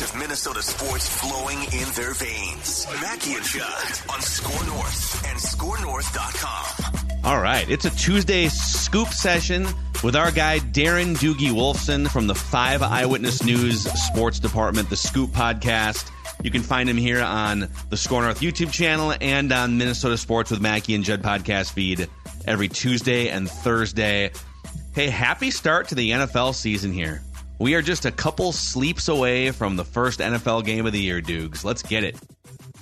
Have Minnesota sports flowing in their veins. Mackie and Judd on Score North and ScoreNorth.com. All right, it's a Tuesday scoop session with our guy Darren Doogie Wolfson from the Five Eyewitness News Sports Department, the Scoop Podcast. You can find him here on the Score North YouTube channel and on Minnesota Sports with Mackie and Judd podcast feed every Tuesday and Thursday. Hey, happy start to the NFL season here. We are just a couple sleeps away from the first NFL game of the year, Dukes. Let's get it.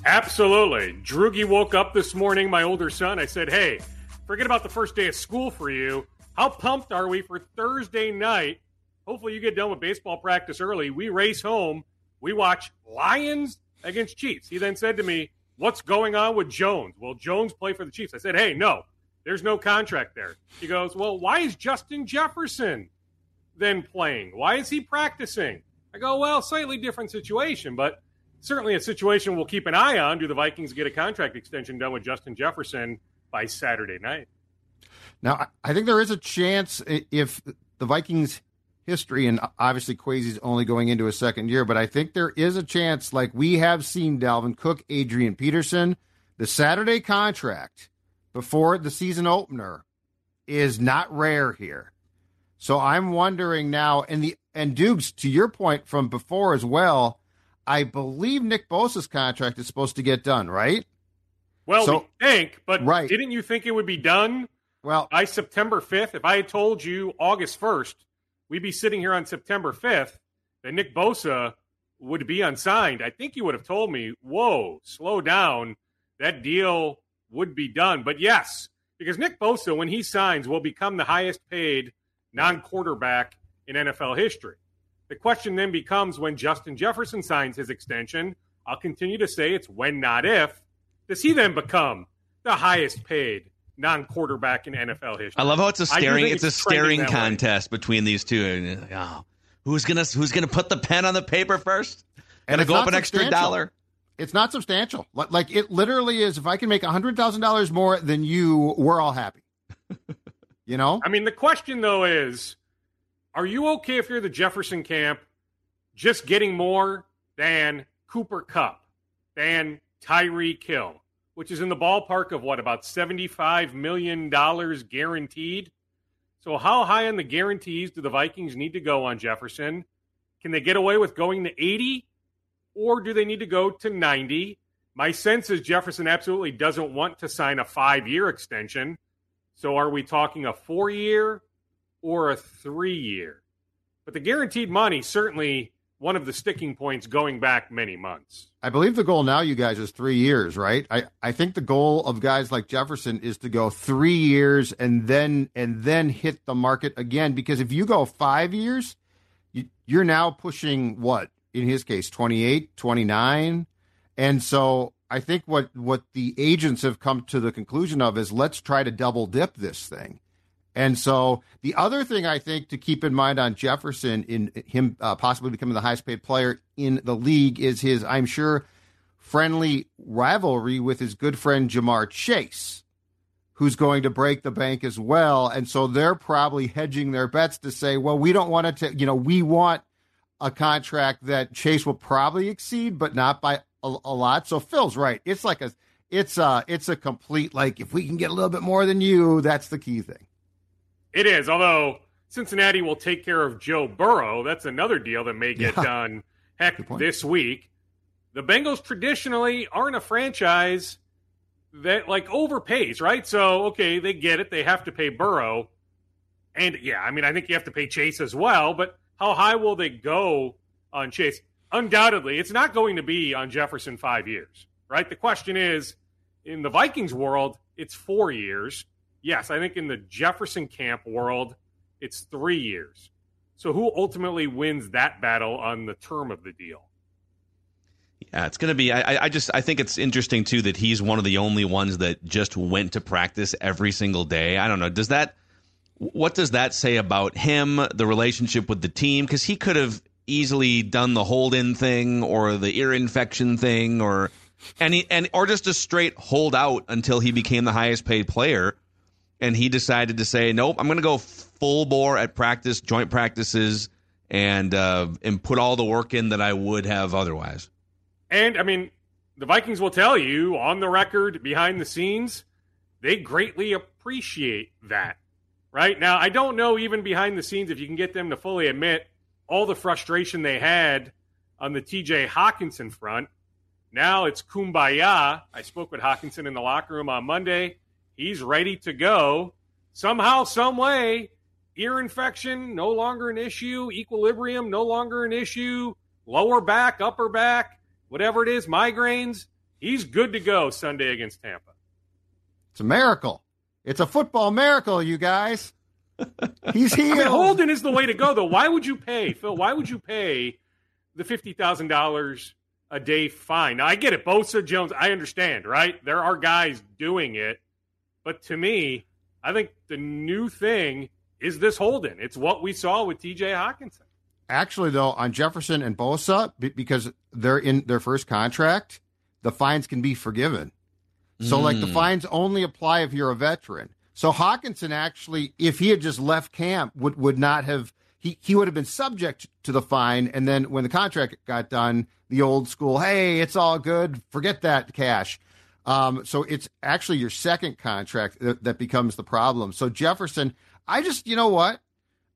Absolutely. Doogie woke up this morning, my older son. I said, hey, forget about the first day of school for you. How pumped are we for Thursday night? Hopefully, you get done with baseball practice early. We race home. We watch Lions against Chiefs. He then said to me, What's going on with Jones? Will Jones play for the Chiefs? I said, Hey, no, there's no contract there. He goes, Well, why is Justin Jefferson then playing? Why is he practicing? I go, Well, slightly different situation, but certainly a situation we'll keep an eye on. Do the Vikings get a contract extension done with Justin Jefferson by Saturday night? Now, I- think there is a chance if the Vikings history, and obviously Kwesi's only going into his second year, but I think there is a chance, like we have seen Dalvin Cook, Adrian Peterson, the Saturday contract before the season opener is not rare here. So I'm wondering now, and the and Dukes, to your point from before as well, I believe Nick Bosa's contract is supposed to get done, right? Well, So- we think, but Right. didn't you think it would be done Well, by September 5th? If I had told you August 1st, we'd be sitting here on September 5th, that Nick Bosa would be unsigned, I think you would have told me, whoa, slow down. That deal would be done. But yes, because Nick Bosa, when he signs, will become the highest paid non quarterback in NFL history. The question then becomes when Justin Jefferson signs his extension, I'll continue to say it's when, not if, does he then become the highest paid non quarterback in NFL history? I love how it's a I do staring think it's, a staring that way. contest between these two. And, oh, who's gonna who's gonna put the pen on the paper first? And Gonna go up an extra dollar. It's not substantial. Li- Like it literally is. If I can make hundred thousand dollars more than you, we're all happy. You know, I mean, the question though is, are you okay if you're the Jefferson camp, just getting more than Cooper Kupp, than Tyreek Hill, which is in the ballpark of what about seventy-five million dollars guaranteed? So, how high on the guarantees do the Vikings need to go on Jefferson? Can they get away with going to eighty, or do they need to go to ninety? My sense is Jefferson absolutely doesn't want to sign a five-year extension. So are we talking a four year or a three year? But the guaranteed money certainly one of the sticking points going back many months. I believe the goal now, you guys, is three years, right? I, I think the goal of guys like Jefferson is to go three years and then and then hit the market again. Because if you go five years, you, you're now pushing what in his case 28, 29. and so I think what what the agents have come to the conclusion of is let's try to double dip this thing. And so the other thing I think to keep in mind on Jefferson in him uh, possibly becoming the highest paid player in the league is his, I'm sure, friendly rivalry with his good friend Ja'Marr Chase, who's going to break the bank as well. And so they're probably hedging their bets to say, well, we don't want to, you know, we want a contract that Chase will probably exceed, but not by a, a lot. So Phil's right. It's like a, it's a, it's a complete like if we can get a little bit more than you, that's the key thing. It is, although Cincinnati will take care of Joe Burrow. That's another deal that may get Yeah. done heck this week. the Bengals traditionally aren't a franchise that like overpays, right? So, okay, they get it. They have to pay Burrow. And yeah, I mean, I think you have to pay Chase as well, but how high will they go on Chase? Undoubtedly, it's not going to be on Jefferson five years, right? The question is in the Vikings world, it's four years. Yes, I think in the Jefferson camp world, it's three years. So who ultimately wins that battle on the term of the deal? Yeah, it's going to be. I, I just I think it's interesting too that he's one of the only ones that just went to practice every single day. I don't know. Does that what does that say about him, the relationship with the team? Because he could have easily done the hold in thing or the ear infection thing or any and or just a straight hold out until he became the highest paid player and he decided to say nope i'm going to go full bore at practice joint practices and uh, and put all the work in that i would have otherwise. And i mean the vikings will tell you on the record behind the scenes they greatly appreciate that right? Now i don't know even behind the scenes if you can get them to fully admit all the frustration they had on the tj Hockenson front now it's kumbaya. I spoke with Hockenson in the locker room on Monday. He's ready to go. Somehow, some way, ear infection no longer an issue, equilibrium no longer an issue, lower back, upper back, whatever it is, migraines. He's good to go Sunday against Tampa. It's a miracle. It's a football miracle, you guys. He's healed. I mean, hold in is the way to go, though. Why would you pay, Phil? Why would you pay the fifty thousand dollars a day fine. Now I get it, Bosa Jones. I understand, right? There are guys doing it, but to me, I think the new thing is this hold in. It's what we saw with T.J. Hockenson. Actually, though, on Jefferson and Bosa, because they're in their first contract, the fines can be forgiven. So, mm. like, the hmm. fines only apply if you're a veteran. So Hockenson actually, if he had just left camp, would would not have he he would have been subject to the fine. And then when the contract got done, the old school, hey, it's all good, forget that cash. Um, so it's actually your second contract that, that becomes the problem. So Jefferson, I just, you know what?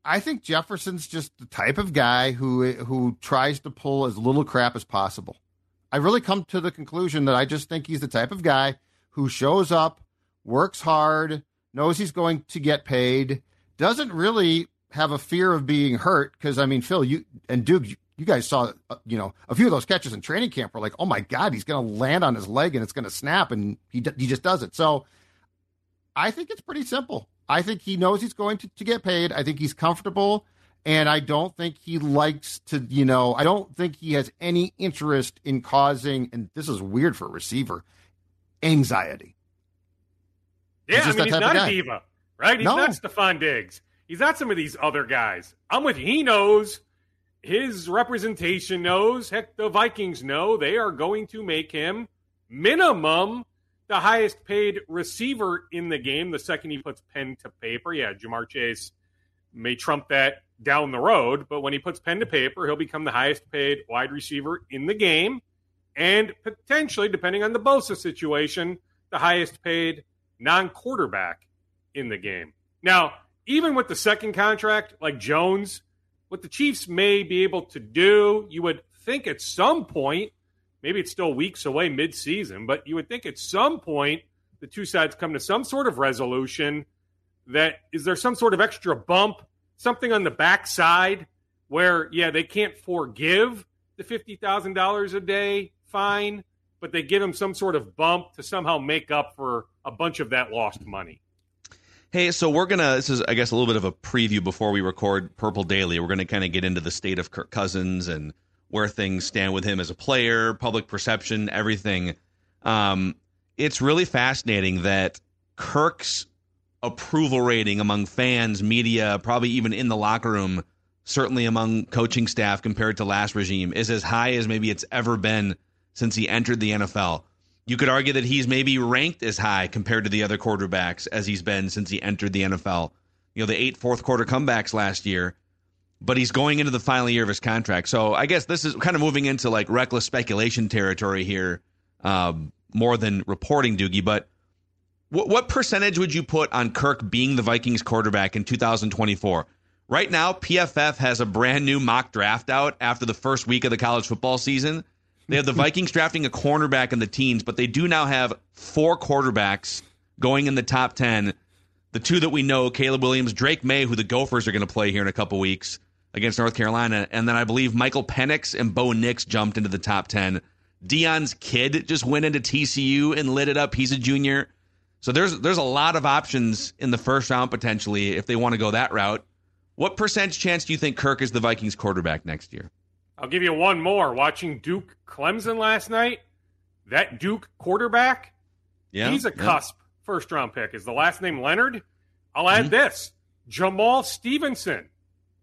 I think Jefferson's just the type of guy who who tries to pull as little crap as possible. I really come to the conclusion that I just think he's the type of guy who shows up, works hard, knows he's going to get paid, doesn't really have a fear of being hurt because I mean, Phil, you and Duke, you guys saw, uh, you know, a few of those catches in training camp were like, oh my God, he's going to land on his leg and it's going to snap, and he he just does it. So I think it's pretty simple. I think he knows he's going to, to get paid. I think he's comfortable, and I don't think he likes to, you know, I don't think he has any interest in causing, and this is weird for a receiver, anxiety. Yeah, I mean, he's not a diva, right? He's no. not Stefon Diggs. He's not some of these other guys. I'm with you. He knows his representation knows, heck, the Vikings know they are going to make him minimum the highest paid receiver in the game the second he puts pen to paper. Yeah, Ja'Marr Chase may trump that down the road, but when he puts pen to paper, he'll become the highest paid wide receiver in the game and potentially, depending on the Bosa situation, the highest paid non quarterback in the game. Now, even with the second contract, like Jones, what the Chiefs may be able to do, you would think at some point, maybe it's still weeks away mid-season, but you would think at some point the two sides come to some sort of resolution that is there some sort of extra bump, something on the backside where, yeah, they can't forgive the $50,000 a day fine, but they give him some sort of bump to somehow make up for a bunch of that lost money. Hey, so we're gonna. This is, I guess, a little bit of a preview before we record Purple Daily. We're gonna kind of get into the state of Kirk Cousins and where things stand with him as a player, public perception, everything. Um, it's really fascinating that Kirk's approval rating among fans, media, probably even in the locker room, certainly among coaching staff compared to last regime, is as high as maybe it's ever been since he entered the NFL. You could argue that he's maybe ranked as high compared to the other quarterbacks as he's been since he entered the NFL. You know, the eight fourth quarter comebacks last year, but he's going into the final year of his contract. So I guess this is kind of moving into like reckless speculation territory here, um, more than reporting Doogie. But what, what percentage would you put on Kirk being the Vikings quarterback in 2024? Right now, PFF has a brand new mock draft out after the first week of the college football season They have the Vikings drafting a cornerback in the teens, but they do now have four quarterbacks going in the top 10. The two that we know, Caleb Williams, Drake Maye, who the Gophers are going to play here in a couple weeks against North Carolina. And then I believe Michael Penix and Bo Nix jumped into the top 10. Deion's kid just went into TCU and lit it up. He's a junior. So there's there's a lot of options in the first round potentially if they want to go that route. What percentage chance do you think Kirk is the Vikings quarterback next year? I'll give you one more. Watching Duke Clemson last night, that Duke quarterback, Yeah, he's a yeah. cusp first round pick. Is the last name Leonard? I'll add Mhm. this Jamaal Stephenson,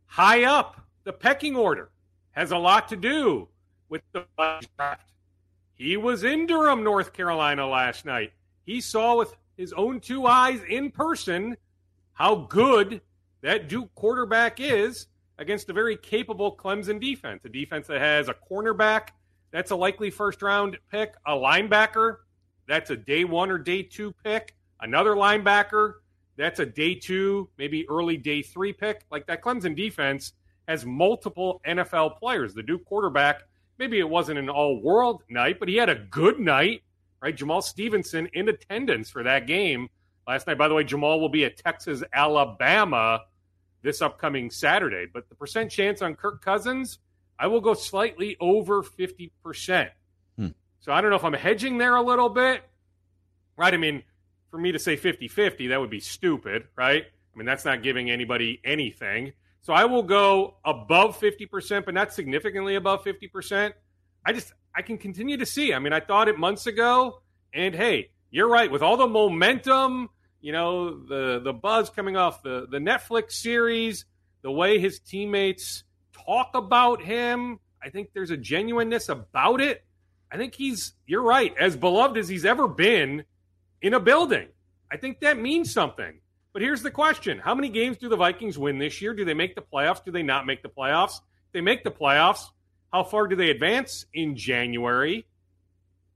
high up the pecking order, has a lot to do with the draft. He was in Durham, North Carolina last night. He saw with his own two eyes in person how good that Duke quarterback is against a very capable Clemson defense, a defense that has a cornerback that's a likely first round pick, a linebacker that's a day one or day two pick, another linebacker that's a day two, maybe early day three pick. Like that Clemson defense has multiple NFL players. The Duke quarterback, maybe it wasn't an all world night, but he had a good night, right? Jamaal Stephenson in attendance for that game last night. By the way, Jamal will be at Texas, Alabama this upcoming Saturday. But the percent chance on Kirk Cousins, I will go slightly over 50%. Hmm. So I don't know if I'm hedging there a little bit, right? I mean, for me to say 50 50, that would be stupid, right? I mean, that's not giving anybody anything. So I will go above 50%, but not significantly above 50%. I just, I can continue to see. I mean, I thought it months ago, and hey, you're right. With all the momentum, you know, the the buzz coming off the the Netflix series, the way his teammates talk about him, I think there's a genuineness about it. I think he's you're right, as beloved as he's ever been in a building. I think that means something. But here's the question. How many games do the Vikings win this year? Do they make the playoffs? Do they not make the playoffs? If they make the playoffs, how far do they advance in January?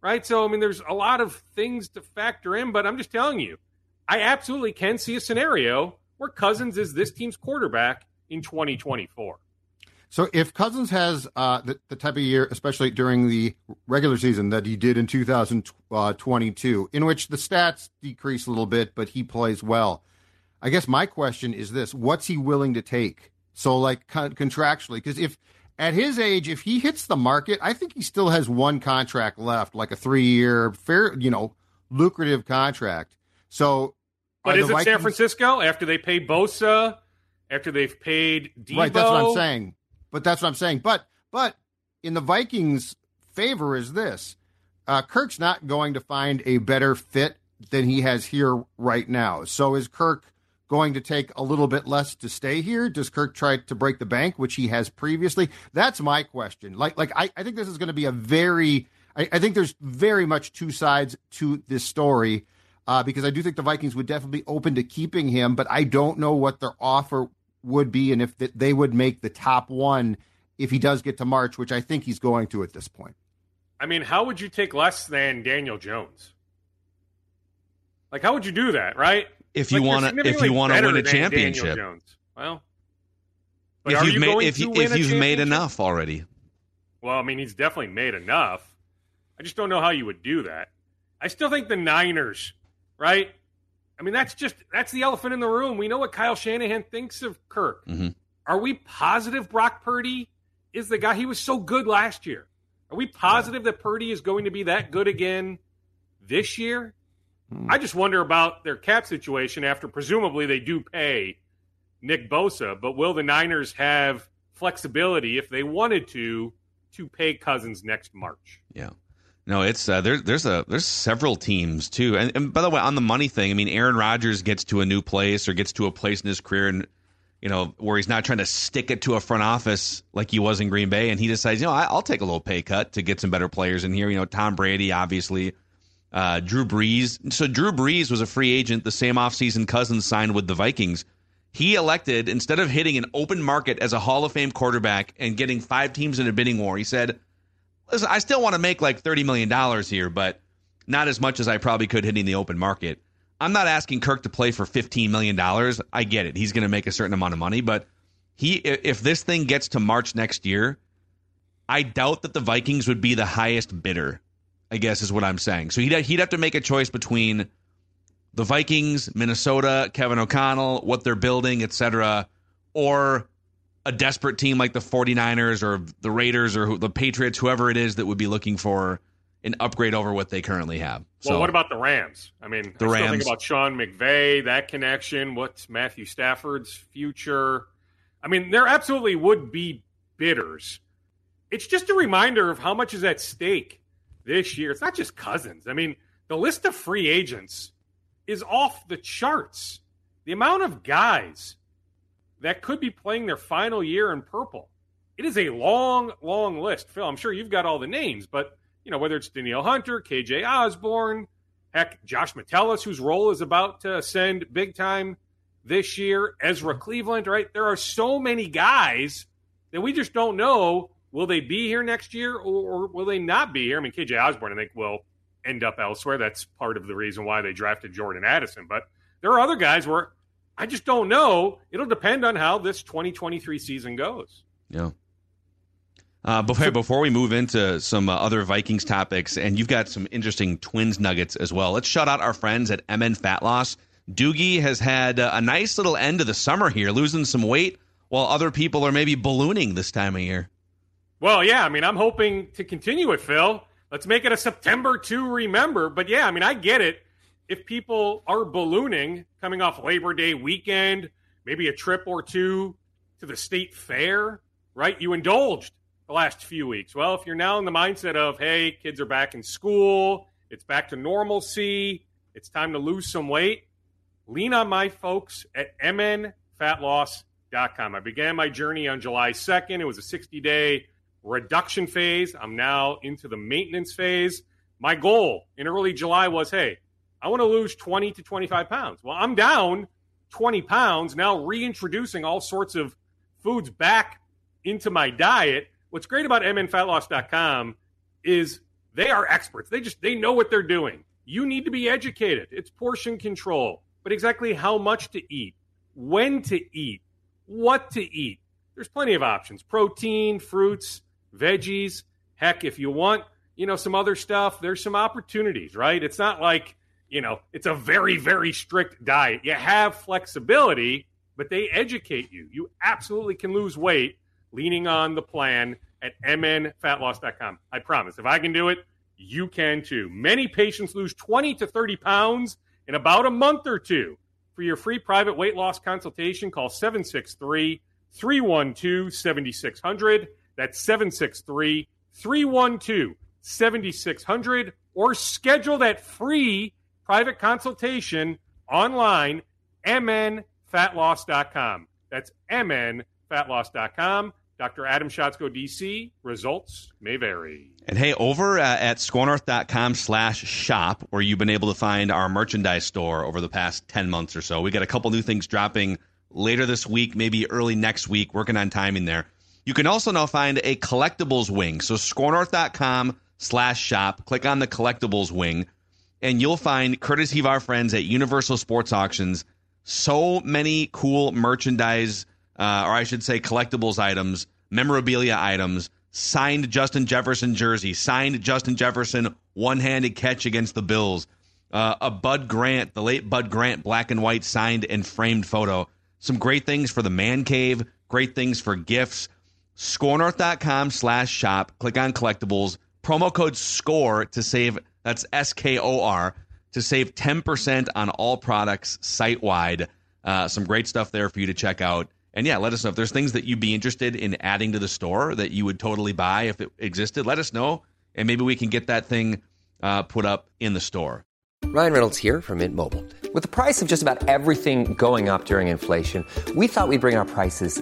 Right? So I mean there's a lot of things to factor in, but I'm just telling you, I absolutely can see a scenario where Cousins is this team's quarterback in 2024. So if Cousins has uh, the, the type of year, especially during the regular season that he did in 2022, in which the stats decrease a little bit, but he plays well, I guess my question is this: What's he willing to take? So like contractually, because if at his age, if he hits the market, I think he still has one contract left, like a three-year, fair, you know, lucrative contract. So, But is it San Francisco after they pay Bosa, after they've paid Deebo? Right, that's what I'm saying. But that's what I'm saying. But but in the Vikings' favor is this: uh, Kirk's not going to find a better fit than he has here right now. So is Kirk going to take a little bit less to stay here? Does Kirk try to break the bank, which he has previously? That's my question. Like like I, I think this is going to be a very I, I think there's very much two sides to this story. Uh, because I do think the Vikings would definitely be open to keeping him, but I don't know what their offer would be and if they would make the top one if he does get to March, which I think he's going to at this point. I mean, how would you take less than Daniel Jones? Like, how would you do that, right? If you Like, want to, if you want to win a championship, Jones. Well, but if you've you made, if you, if you've made enough already, Well, I mean, he's definitely made enough. I just don't know how you would do that. I still think the Niners, right? I mean, that's just that's the elephant in the room. We know what Kyle Shanahan thinks of Kirk. Mhm. Are we positive Brock Purdy is the guy? He was so good last year. Are we positive that Purdy is going to be that good again this year? I just wonder about their cap situation after presumably they do pay Nick Bosa, but will the Niners have flexibility if they wanted to to pay Cousins next March? Yeah. No, it's uh, there's there's a there's several teams too, and, and by the way, on the money thing, I mean, Aaron Rodgers gets to a new place or gets to a place in his career, and you know where he's not trying to stick it to a front office like he was in Green Bay, and he decides, you know, I, I'll take a little pay cut to get some better players in here. You know, Tom Brady, obviously, uh, Drew Brees. So Drew Brees was a free agent the same offseason Cousins signed with the Vikings. He elected instead of hitting an open market as a Hall of Fame quarterback and getting five teams in a bidding war, he said listen, I still want to make like $30 million here, but not as much as I probably could hitting the open market. I'm not asking Kirk to play for $15 million. I get it. He's going to make a certain amount of money, but he if this thing gets to March next year, I doubt that the Vikings would be the highest bidder. I guess is what I'm saying. So he'd he'd have to make a choice between the Vikings, Minnesota, Kevin O'Connell, what they're building, etc., or a desperate team like the 49ers or the Raiders or who, the Patriots, whoever it is that would be looking for an upgrade over what they currently have. Well, what about the Rams? I mean, The I Rams. think about Sean McVay, that connection. What's Matthew Stafford's future? I mean, there absolutely would be bidders. It's just a reminder of how much is at stake this year. It's not just Cousins. I mean, the list of free agents is off the charts. The amount of guys that could be playing their final year in purple. It is a long, long list. Phil, I'm sure you've got all the names, but you know, whether it's Danielle Hunter, KJ Osborn, heck, Josh Metellus, whose role is about to ascend big time this year, Ezra Cleveland, right? There are so many guys that we just don't know will they be here next year or, or will they not be here? I mean, KJ Osborn, I think, will end up elsewhere. That's part of the reason why they drafted Jordan Addison. But there are other guys where I just don't know. It'll depend on how this 2023 season goes. Yeah. Uh, before, before we move into some uh, other Vikings topics, and you've got some interesting Twins nuggets as well, let's shout out our friends at MN Fat Loss. Doogie has had uh, a nice little end of the summer here, losing some weight while other people are maybe ballooning this time of year. Well, yeah, I mean, I'm hoping to continue it, Phil. Let's make it a September to remember. But yeah, I mean, I get it. If people are ballooning coming off Labor Day weekend, maybe a trip or two to the state fair, right? You indulged the last few weeks. Well, if you're now in the mindset of, hey, kids are back in school, it's back to normalcy, it's time to lose some weight, lean on my folks at mnfatloss.com. I began my journey on July 2nd. It was a 60 day reduction phase. I'm now into the maintenance phase. My goal in early July was hey, I want to lose 20 to 25 pounds. Well, I'm down 20 pounds, now reintroducing all sorts of foods back into my diet. What's great about mnfatloss.com is they are experts. They just they know what they're doing. You need to be educated. It's portion control, but exactly how much to eat, when to eat, what to eat. There's plenty of options. Protein, fruits, veggies. Heck, if you want, you know, some other stuff, there's some opportunities, right? It's not like, you know, it's a very, very strict diet. You have flexibility, but they educate you. You absolutely can lose weight leaning on the plan at mnfatloss.com. I promise. If I can do it, you can too. Many patients lose 20 to 30 pounds in about a month or two. For your free private weight loss consultation, call 763 312 7600. That's 763 312 7600. Or schedule that free private consultation online, mnfatloss.com. That's mnfatloss.com. Dr. Adam Schatzko, DC. Results may vary. And hey, over uh, at scorenorth.com slash shop, where you've been able to find our merchandise store over the past 10 months or so, we got a couple new things dropping later this week, maybe early next week, working on timing there. You can also now find a collectibles wing. So scorenorth.com slash shop, click on the collectibles wing, and you'll find, courtesy of our friends at Universal Sports Auctions, so many cool merchandise, uh, or I should say collectibles items, memorabilia items, signed Justin Jefferson jersey, signed Justin Jefferson one handed catch against the Bills, uh, a Bud Grant, the late Bud Grant black and white signed and framed photo. Some great things for the man cave, great things for gifts. Scorenorth.com slash shop. Click on collectibles. Promo code SCORE to save, that's S K O R, to save 10% on all products site wide. Uh, some great stuff there for you to check out. And yeah, let us know if there's things that you'd be interested in adding to the store that you would totally buy if it existed. Let us know, and maybe we can get that thing uh, put up in the store. Ryan Reynolds here from Mint Mobile. With the price of just about everything going up during inflation, we thought we'd bring our prices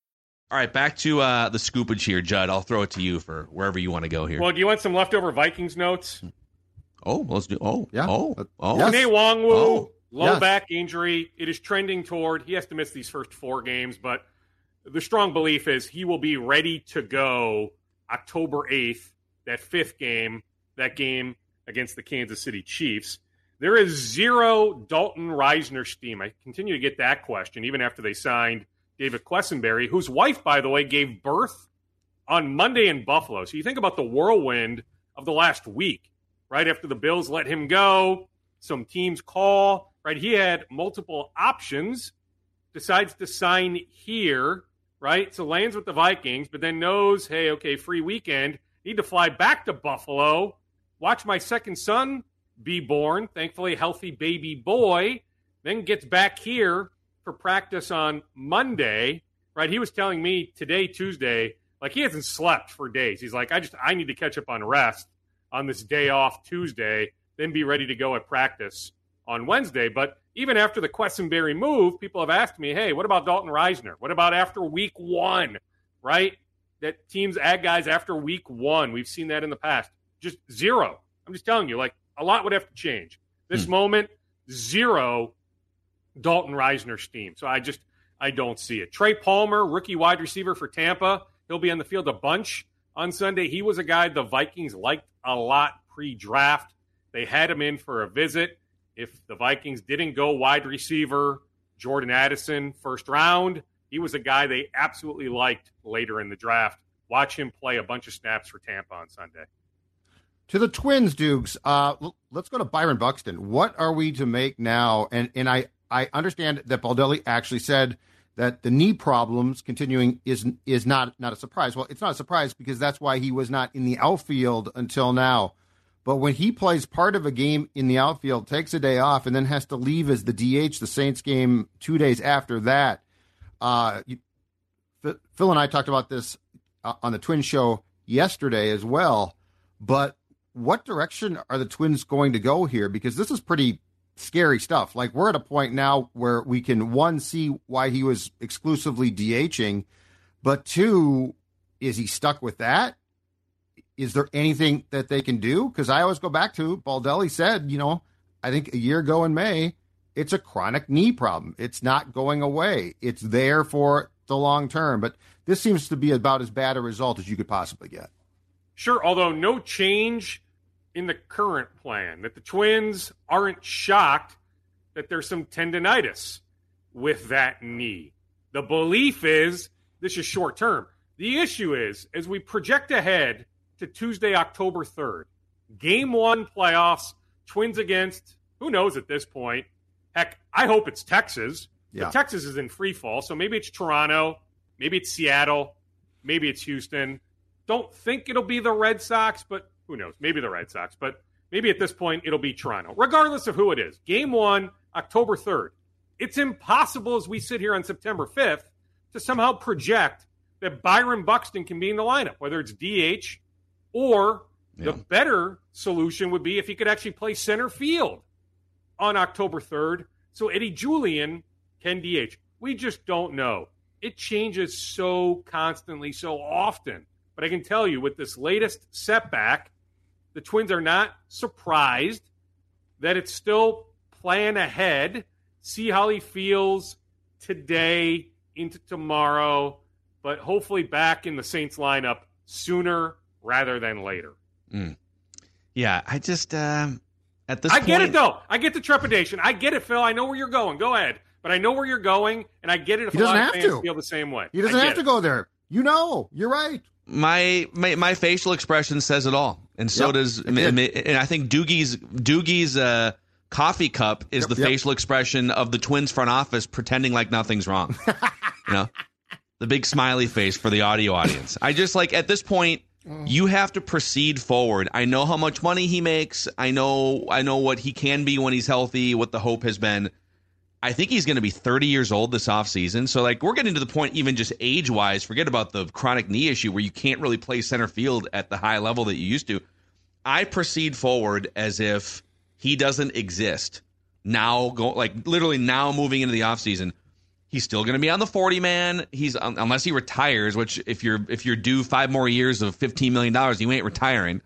All right, back to uh, the scoopage here, Judd. I'll throw it to you for wherever you want to go here. Well, do you want some leftover Vikings notes? Oh, let's do. Oh, Yeah. Oh, Uh, oh. yes. Rene Wongwu, Oh. low Yes. back injury. It is trending toward. He has to miss these first four games, but the strong belief is he will be ready to go October eighth. That fifth game, that game against the Kansas City Chiefs. There is zero Dalton Risner steam. I continue to get that question even after they signed David Quessenberry, whose wife, by the way, gave birth on Monday in Buffalo. So you think about the whirlwind of the last week, right after the Bills let him go, some teams call, right? He had multiple options, decides to sign here, right? So lands with the Vikings, but then knows, hey, okay, free weekend, need to fly back to Buffalo, watch my second son be born, thankfully, healthy baby boy, then gets back here for practice on Monday, right? He was telling me today, Tuesday, like he hasn't slept for days. He's like, I just, I need to catch up on rest on this day off Tuesday, then be ready to go at practice on Wednesday. But even after the Quessenberry move, people have asked me, hey, what about Dalton Risner? What about after week one, right? That teams add guys after week one. We've seen that in the past. Just zero. I'm just telling you, like a lot would have to change. This hmm. moment, zero Dalton Risner steam. So I just I don't see it. Trey Palmer, rookie wide receiver for Tampa, he'll be on the field a bunch on Sunday. He was a guy the Vikings liked a lot pre-draft. They had him in for a visit. If the Vikings didn't go wide receiver, Jordan Addison first round, he was a guy they absolutely liked later in the draft. Watch him play a bunch of snaps for Tampa on Sunday. To the Twins, Dukes. Uh, let's go to Byron Buxton. What are we to make now? And and I I understand that Baldelli actually said that the knee problems continuing is is not not a surprise. Well, it's not a surprise because that's why he was not in the outfield until now. But when he plays part of a game in the outfield, takes a day off, and then has to leave as the DH, the Saints game two days after that. Uh, you, Phil and I talked about this uh, on the Twin Show yesterday as well. But what direction are the Twins going to go here? Because this is pretty scary stuff. Like we're at a point now where we can one see why he was exclusively DHing, but two, is he stuck with that? Is there anything that they can do? Because I always go back to Baldelli said, you know, I think a year ago in May, it's a chronic knee problem. It's not going away. It's there for the long term. But this seems to be about as bad a result as you could possibly get. Sure, although no change in the current plan, that the Twins aren't shocked that there's some tendonitis with that knee. The belief is this is short term. The issue is, as we project ahead to Tuesday, October 3rd, game one playoffs, Twins against, who knows at this point? Heck, I hope it's Texas. Yeah. But Texas is in free fall, so maybe it's Toronto, maybe it's Seattle, maybe it's Houston. Don't think it'll be the Red Sox, but who knows? Maybe the Red Sox, but maybe at this point it'll be Toronto. Regardless of who it is, game one, October 3rd. It's impossible as we sit here on September 5th to somehow project that Byron Buxton can be in the lineup, whether it's DH or the better solution would be if he could actually play center field on October 3rd. So Eddie Julien can DH. We just don't know. It changes so constantly, so often. But I can tell you with this latest setback, the Twins are not surprised that it's still plan ahead. See how he feels today into tomorrow, but hopefully back in the Saints lineup sooner rather than later. Yeah, I just um, at this I point, get it though. I get the trepidation. I get it, Phil. I know where you're going. Go ahead. But I know where you're going, and I get it if He a lot doesn't of have fans to. feel the same way. He doesn't have get to go there. You know, you're right. my my, my facial expression says it all, and so Yep, does and. I think Doogie's Doogie's uh, coffee cup is Yep, the yep. facial expression of the Twins front office pretending like nothing's wrong. you know, the big smiley face for the audio audience. I just like at this point, you have to proceed forward. I know how much money he makes. I know I know what he can be when he's healthy, what the hope has been. I think he's going to be 30 years old this offseason. So like we're getting to the point even just age-wise, forget about the chronic knee issue where you can't really play center field at the high level that you used to. I proceed forward as if he doesn't exist. Now go like literally now moving into the offseason. He's still going to be on the 40 man. He's unless he retires, which if you're if you're due 5 more years of 15 million dollars, you ain't retiring.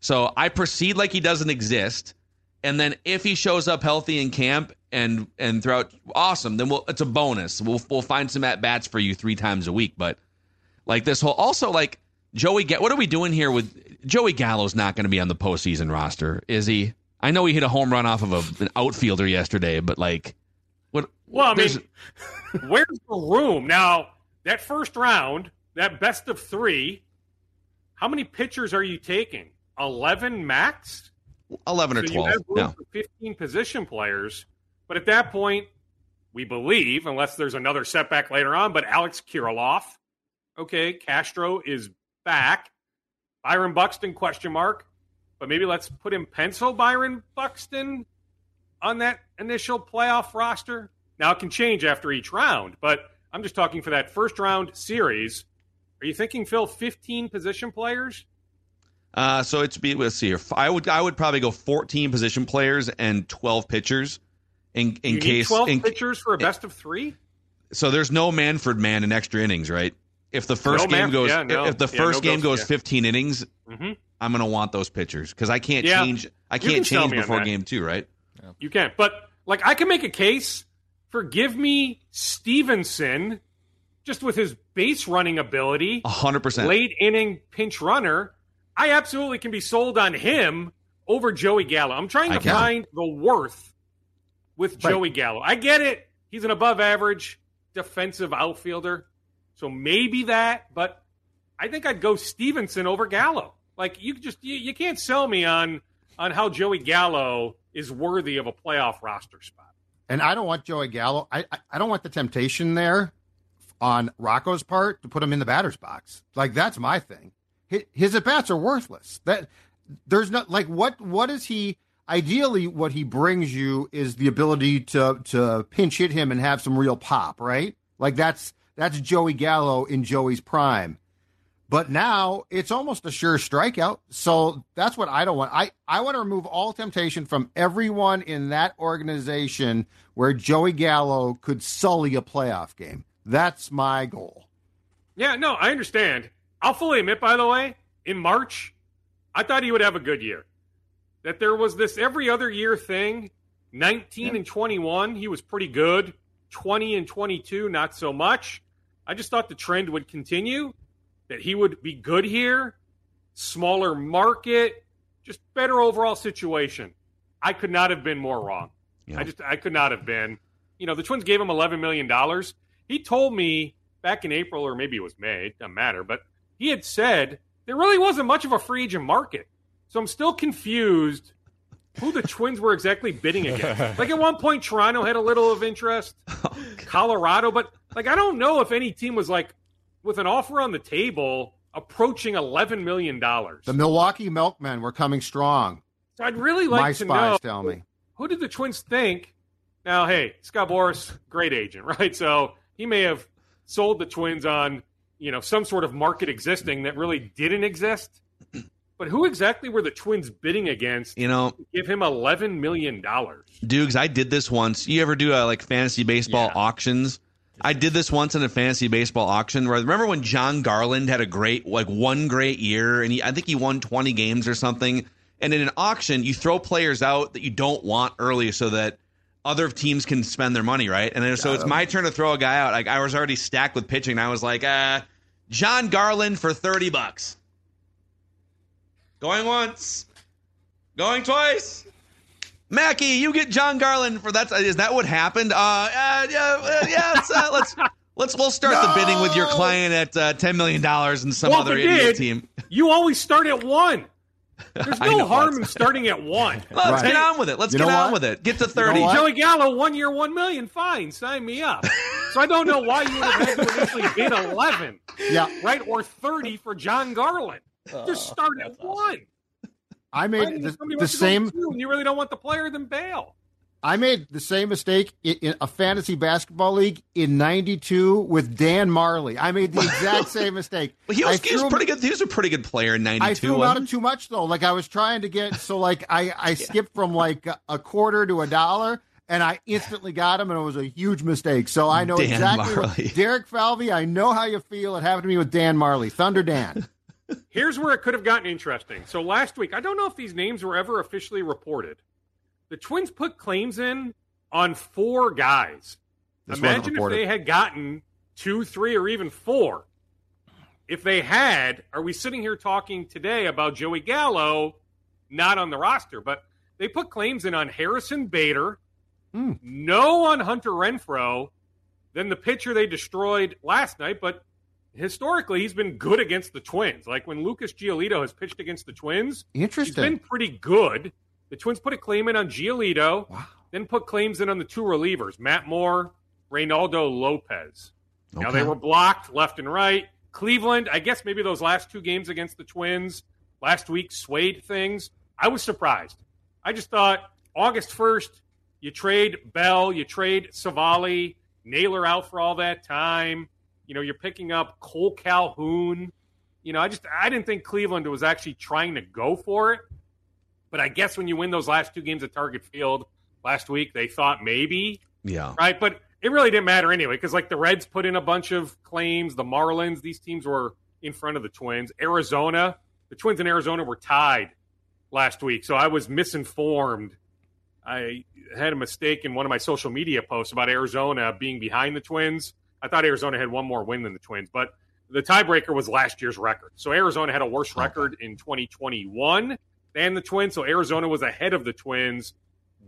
So I proceed like he doesn't exist. And then if he shows up healthy in camp and and throughout awesome, then we'll it's a bonus. We'll we'll find some at bats for you 3 times a week, but like this whole also like Joey get. what are we doing here with Joey Gallo's not going to be on the postseason roster, is he? I know he hit a home run off of a, an outfielder yesterday, but like what Well, I mean, where's the room? Now, that first round, that best of 3, how many pitchers are you taking? 11 max? 11 or So you 12. have room Yeah. for 15 position players. But at that point, we believe, unless there's another setback later on, but Alex Kirilloff, okay, Castro is back. Byron Buxton, question mark. But maybe let's put in pencil Byron Buxton on that initial playoff roster. Now it can change after each round, but I'm just talking for that first round series. Are you thinking, Phil, 15 position players? Uh, so it's be let's see here. I would I would probably go 14 position players and 12 pitchers in in you case need 12 in, pitchers for a best of three? so there's no Manfred man in extra innings, right? If the first No game Man- goes yeah, no. if the Yeah, first no game ghost, goes yeah. 15 innings, Mm-hmm. I'm gonna want those pitchers because I can't Yeah. change I can't can change before game two, right? You can't. But like I can make a case for give me Stevenson just with his base running ability, hundred percent. late inning pinch runner. I absolutely can be sold on him over Joey Gallo. I'm trying to find the worth with Right. Joey Gallo. I get it. He's an above average defensive outfielder. So maybe that, but I think I'd go Stevenson over Gallo. Like you just you, you can't sell me on on how Joey Gallo is worthy of a playoff roster spot. And I don't want Joey Gallo. I, I I don't want the temptation there on Rocco's part to put him in the batter's box. Like that's my thing. His, his at bats are worthless. That there's not like what what is he? Ideally, what he brings you is the ability to to pinch hit him and have some real pop, right? Like that's that's Joey Gallo in Joey's prime. But now it's almost a sure strikeout. So that's what I don't want. I, I want to remove all temptation from everyone in that organization where Joey Gallo could sully a playoff game. That's my goal. Yeah, no, I understand. I'll fully admit, by the way, in March, I thought he would have a good year. That there was this every other year thing. 19 and 21, he was pretty good. 20 and 22, not so much. I just thought the trend would continue, that he would be good here, smaller market, just better overall situation. I could not have been more wrong. Yeah. I just I could not have been. You know, the Twins gave him eleven million dollars. He told me back in April or maybe it was May, it doesn't matter, but he had said there really wasn't much of a free agent market. So I'm still confused who the Twins were exactly bidding against. like at one point Toronto had a little of interest, oh, Colorado, but like I don't know if any team was like with an offer on the table approaching eleven million dollars. The Milwaukee Milkmen were coming strong. So I'd really like My to spies know tell me. who did the Twins think? Now, hey, Scott Boras, great agent, right? So he may have sold the Twins on, you know, some sort of market existing that really didn't exist. But who exactly were the Twins bidding against You know, to give him eleven million dollars? Dukes, I did this once. You ever do uh, like fantasy baseball Yeah. auctions? I did this once in a fantasy baseball auction. Where remember when Jon Garland had a great, like one great year, and he, I think he won twenty games or something. And in an auction, you throw players out that you don't want early, so that other teams can spend their money, right? And then, so it's my turn to throw a guy out. Like I was already stacked with pitching, and I was like, uh, Jon Garland for thirty bucks. Going once, going twice. Mackie, you get Jon Garland for that. Is that what happened? Uh, uh yeah, uh, yeah. Let's, uh, let's let's we'll start the bidding with your client at uh, ten million dollars and some Well, other you idiot did, team. You always start at one. There's no harm in starting at one. Let's Right. get on with it. Let's You get on what? with it. Get to You know thirty. Joey Gallo, one year, one million. Fine, sign me up. So I don't know why you would have had to initially bid 11, Yeah, right? Or 30 for Jon Garland. Uh, Just start at one. I Right? made If the, the wants to go same. and you really don't want the player, then bail. I made the same mistake in, in a fantasy basketball league in '92 with Dan Majerle. I made the exact same mistake. Well, he was, he was threw him- pretty good. He was a pretty good player in '92. I threw him out of too much though. Like I was trying to get so like I I skipped from like a- a quarter to a dollar. And I instantly got him, and it was a huge mistake. So I know Dan exactly what Derek Falvey. I know how you feel. It happened to me with Dan Majerle, Thunder Dan. Here's where it could have gotten interesting. So last week, I don't know if these names were ever officially reported. The Twins put claims in on four guys. This Imagine if they had gotten two, three, or even four. If they had, are we sitting here talking today about Joey Gallo not on the roster? But they put claims in on Harrison Bader, Hmm. no on Hunter Renfroe, then the pitcher they destroyed last night, but historically he's been good against the Twins. Like when Lucas Giolito has pitched against the Twins, interesting. He's been pretty good. The Twins put a claim in on Giolito, Wow. then put claims in on the two relievers, Matt Moore, Reynaldo Lopez. Now they were blocked left and right. Cleveland, I guess maybe those last two games against the Twins last week swayed things. I was surprised. I just thought August 1st, you trade Bell, you trade Civale, Naylor out for all that time. You know, you're picking up Kole Calhoun. You know, I just I didn't think Cleveland was actually trying to go for it. But I guess when you win those last two games at Target Field last week, they thought maybe Yeah. right? But it really didn't matter anyway because like the Reds put in a bunch of claims, the Marlins, these teams were in front of the Twins. Arizona, the Twins in Arizona were tied last week, so I was misinformed. I had a mistake in one of my social media posts about Arizona being behind the Twins. I thought Arizona had one more win than the Twins, but the tiebreaker was last year's record. So Arizona had a worse record in 2021 than the Twins. So Arizona was ahead of the Twins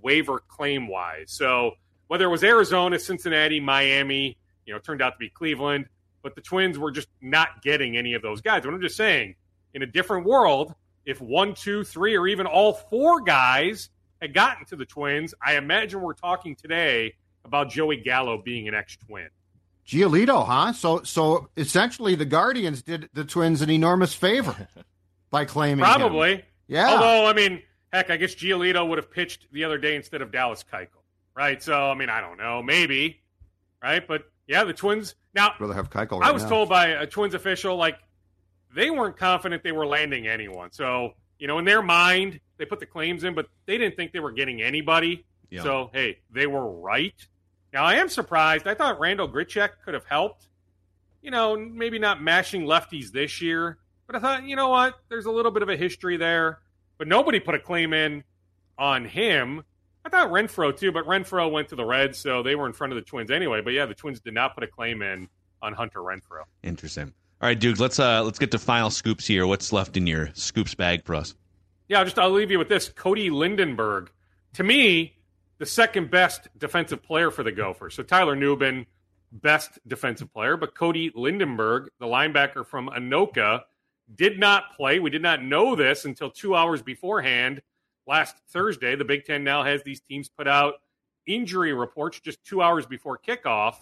waiver claim wise. So whether it was Arizona, Cincinnati, Miami, you know, it turned out to be Cleveland, but the Twins were just not getting any of those guys. But I'm just saying, in a different world, if one, two, three, or even all four guys had gotten to the Twins, I imagine we're talking today about Joey Gallo being an ex-Twin. Giolito, huh? So so essentially the Guardians did the Twins an enormous favor by claiming him. Probably. Yeah. Although, I mean, heck, I guess Giolito would have pitched the other day instead of Dallas Keuchel, right? So, I mean, I don't know, maybe, right? But yeah, the Twins. Now, rather have Keuchel. I was now. told by a Twins official like they weren't confident they were landing anyone. So, you know, in their mind, they put the claims in, but they didn't think they were getting anybody. Yeah. So, hey, they were right. Now, I am surprised. I thought Randal Grichuk could have helped. You know, maybe not mashing lefties this year, but I thought, you know what? There's a little bit of a history there. But nobody put a claim in on him. I thought Renfroe too, but Renfroe went to the Reds, so they were in front of the Twins anyway. But yeah, the Twins did not put a claim in on Hunter Renfroe. Interesting. All right, Duke. Let's uh let's get to final scoops here. What's left in your scoops bag for us? Yeah, I'll just I'll leave you with this. Cody Lindenberg, to me, the second best defensive player for the Gophers. So Tyler Nubin, best defensive player, but Cody Lindenberg, the linebacker from Anoka, did not play. We did not know this until two hours beforehand last Thursday. The Big Ten now has these teams put out injury reports just two hours before kickoff.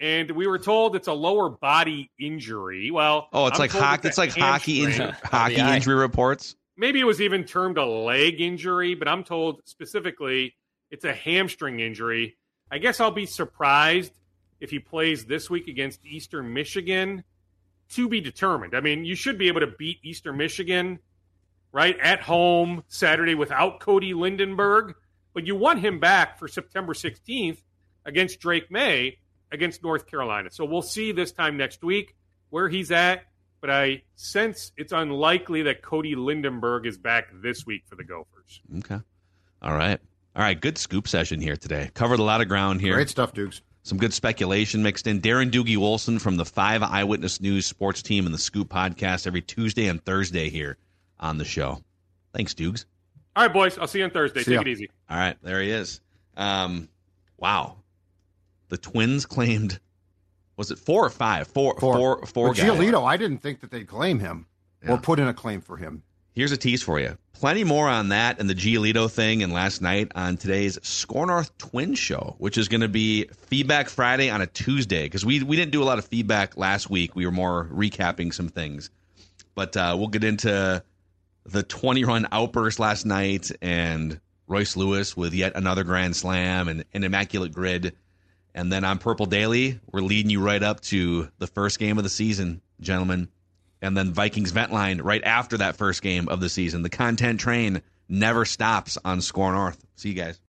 And we were told it's a lower body injury. Well, Oh, it's I'm like hockey. It's a like hockey injury, hockey injury reports. maybe it was even termed a leg injury, but I'm told specifically it's a hamstring injury. I guess I'll be surprised if he plays this week against Eastern Michigan. To be determined. I mean, you should be able to beat Eastern Michigan, right, at home Saturday without Cody Lindenberg, but you want him back for September 16th against Drake Maye against North Carolina. So we'll see this time next week where he's at but I sense it's unlikely that Cody Lindenberg is back this week for the Gophers. Okay. All right. All right. Good scoop session here today. Covered a lot of ground here. Great stuff, Dukes. Some good speculation mixed in. Darren Doogie Wolfson from the Five Eyewitness News Sports Team and the Scoop Podcast every Tuesday and Thursday here on the show. Thanks, Dukes. All right, boys. I'll see you on Thursday. See Take ya. it easy. All right, there he is. Um, wow, the Twins claimed was it four or five? Four, four, four But guys. Giolito, I didn't think that they'd claim him Yeah. or put in a claim for him. Here's a tease for you. Plenty more on that and the Giolito thing and last night on today's Score North Twin Show, which is going to be Feedback Friday on a Tuesday because we we didn't do a lot of feedback last week. We were more recapping some things, but uh, we'll get into the 20 run outburst last night and Royce Lewis with yet another grand slam and an immaculate grid. And then on Purple Daily, we're leading you right up to the first game of the season, gentlemen. And then Vikings vent line right after that first game of the season. The content train never stops on Score North. See you guys.